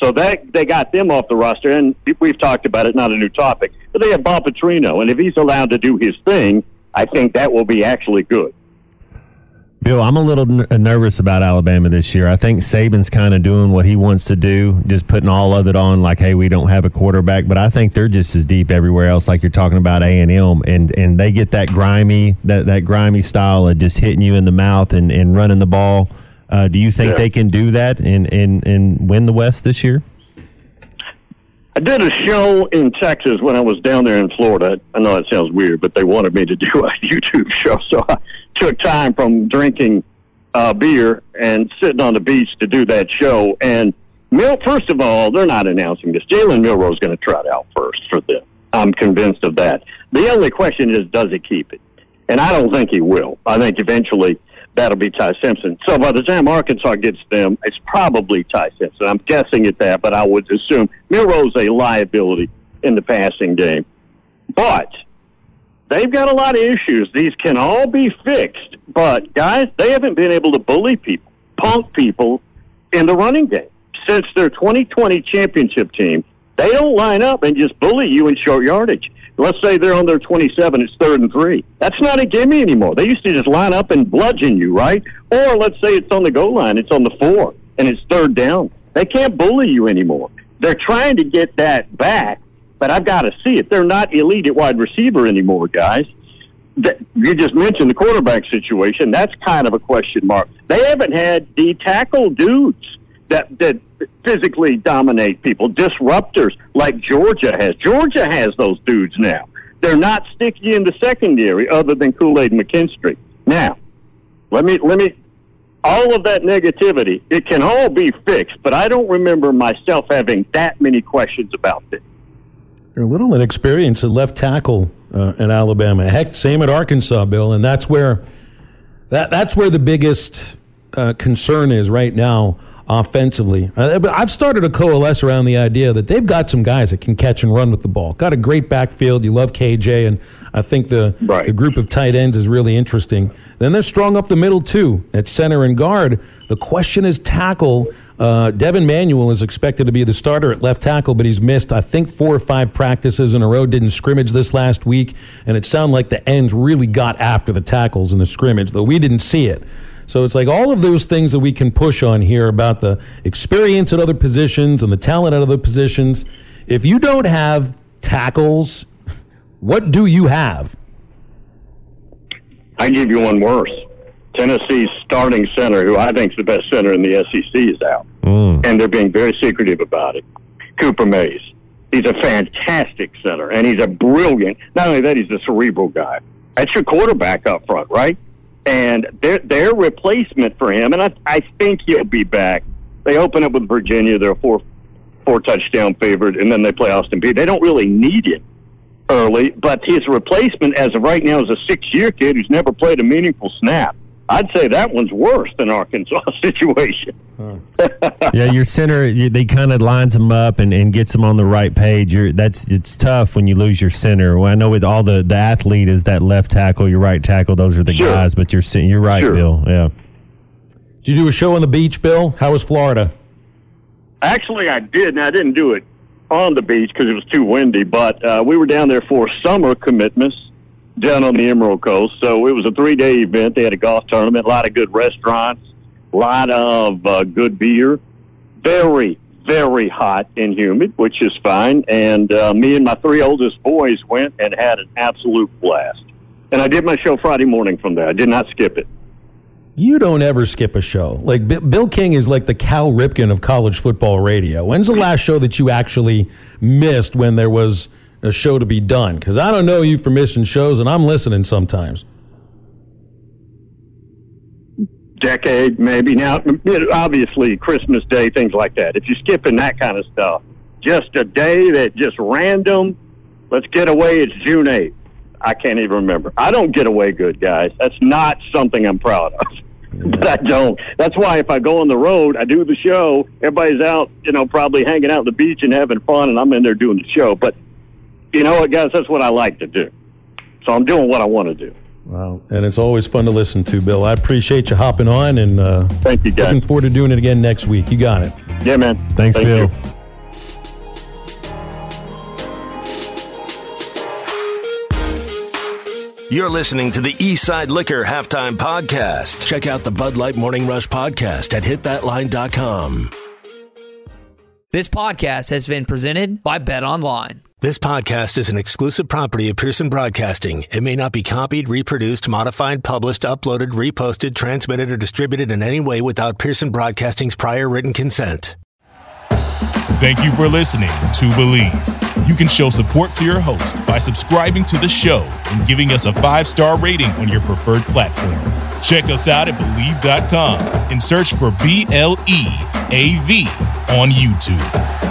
So that they got them off the roster, and we've talked about it. Not a new topic, but they have Bob Petrino, and if he's allowed to do his thing, I think that will be actually good. Bill, I'm a little n- uh, nervous about Alabama this year. I think Saban's kind of doing what he wants to do, just putting all of it on like, hey, we don't have a quarterback. But I think they're just as deep everywhere else, like you're talking about A and M, and and they get that grimy that that grimy style of just hitting you in the mouth and and running the ball. Uh, do you think yeah. they can do that and, and, and win the West this year? I did a show in Texas when I was down there in Florida. I know that sounds weird, but they wanted me to do a YouTube show, so I took time from drinking uh, beer and sitting on the beach to do that show. And Mill, first of all, they're not announcing this. Jalen Milroe is going to trot out first for them. I'm convinced of that. The only question is, does he keep it? And I don't think he will. I think eventually that'll be Ty Simpson. So by the time Arkansas gets them, it's probably Ty Simpson. I'm guessing at that, but I would assume Milroe's a liability in the passing game. But they've got a lot of issues. These can all be fixed, but guys, they haven't been able to bully people, punk people in the running game since their 2020 championship team. They don't line up and just bully you in short yardage. Let's say they're on their 27, it's third and three. That's not a gimme anymore. They used to just line up and bludgeon you, right? Or let's say it's on the goal line, it's on the four, and it's third down. They can't bully you anymore. They're trying to get that back, but I've got to see it. They're not elite at wide receiver anymore, guys. You just mentioned the quarterback situation. That's kind of a question mark. They haven't had the tackle dudes that that physically dominate people, disruptors like Georgia has. Georgia has those dudes now. They're not sticky in the secondary other than Kool Aid McKinstry. Now, let me let me all of that negativity, it can all be fixed, but I don't remember myself having that many questions about it. You're a little inexperienced at left tackle uh, in Alabama. Heck, same at Arkansas, Bill, and that's where That that's where the biggest uh, concern is right now offensively. Uh, but I've started to coalesce around the idea that they've got some guys that can catch and run with the ball. Got a great backfield. You love KJ, and I think the, the group of tight ends is really interesting. Then they're strong up the middle too at center and guard. The question is tackle. Uh, Devin Manuel is expected to be the starter at left tackle, but he's missed, I think, four or five practices in a row. Didn't scrimmage this last week, and it sounded like the ends really got after the tackles in the scrimmage, though we didn't see it. So it's like all of those things that we can push on here about the experience at other positions and the talent at other positions. If you don't have tackles, what do you have? I give you one worse. Tennessee's starting center, who I think is the best center in the SEC, is out, Mm. and they're being very secretive about it. Cooper Mays. He's a fantastic center, and he's a brilliant. Not only that, he's a cerebral guy. That's your quarterback up front, right? And their their replacement for him, and I I think he'll be back. They open up with Virginia. They're a four four touchdown favorite, and then they play Austin Peay. They don't really need it early, but his replacement as of right now is a six year kid who's never played a meaningful snap. I'd say that one's worse than Arkansas situation. yeah, your center you, they kind of lines them up and, and gets them on the right page. You're, that's it's tough when you lose your center. Well, I know with all the the athlete is that left tackle, your right tackle. Those are the Sure. guys, but you're cen- you're right, Sure. Bill. Yeah. Did you do a show on the beach, Bill? How was Florida? Actually, I did, and I didn't do it on the beach because it was too windy. But uh, we were down there for summer commitments down on the Emerald Coast. So it was a three day event. They had a golf tournament, a lot of good restaurants, a lot of uh, good beer. Very, very hot and humid, which is fine. And uh, me and my three oldest boys went and had an absolute blast. And I did my show Friday morning from there. I did not skip it. You don't ever skip a show. Like B- Bill King is like the Cal Ripken of college football radio. When's the last show that you actually missed when there was a show to be done? Because I don't know you for missing shows, and I'm listening sometimes. decade, maybe. Now, obviously, Christmas Day, things like that. If you're skipping that kind of stuff, just a day that just random, let's get away, it's June 8th. I can't even remember. I don't get away good, guys. That's not something I'm proud of. But I don't. That's why if I go on the road, I do the show. Everybody's out, you know, probably hanging out at the beach and having fun, and I'm in there doing the show. But you know what, guys? That's what I like to do. So I'm doing what I want to do. Wow. And it's always fun to listen to, Bill. I appreciate you hopping on, and uh, thank you, guys. Looking forward to doing it again next week. You got it. Yeah, man. Thanks, Thank Bill. you. You're listening to the Eastside Liquor Halftime Podcast. Check out the Bud Light Morning Rush Podcast at hitthatline.com. This podcast has been presented by Bet Online. This podcast is an exclusive property of Pearson Broadcasting. It may not be copied, reproduced, modified, published, uploaded, reposted, transmitted, or distributed in any way without Pearson Broadcasting's prior written consent. Thank you for listening to Bleav. You can show support to your host by subscribing to the show and giving us a five star rating on your preferred platform. Check us out at Bleav.com and search for B L E A V on YouTube.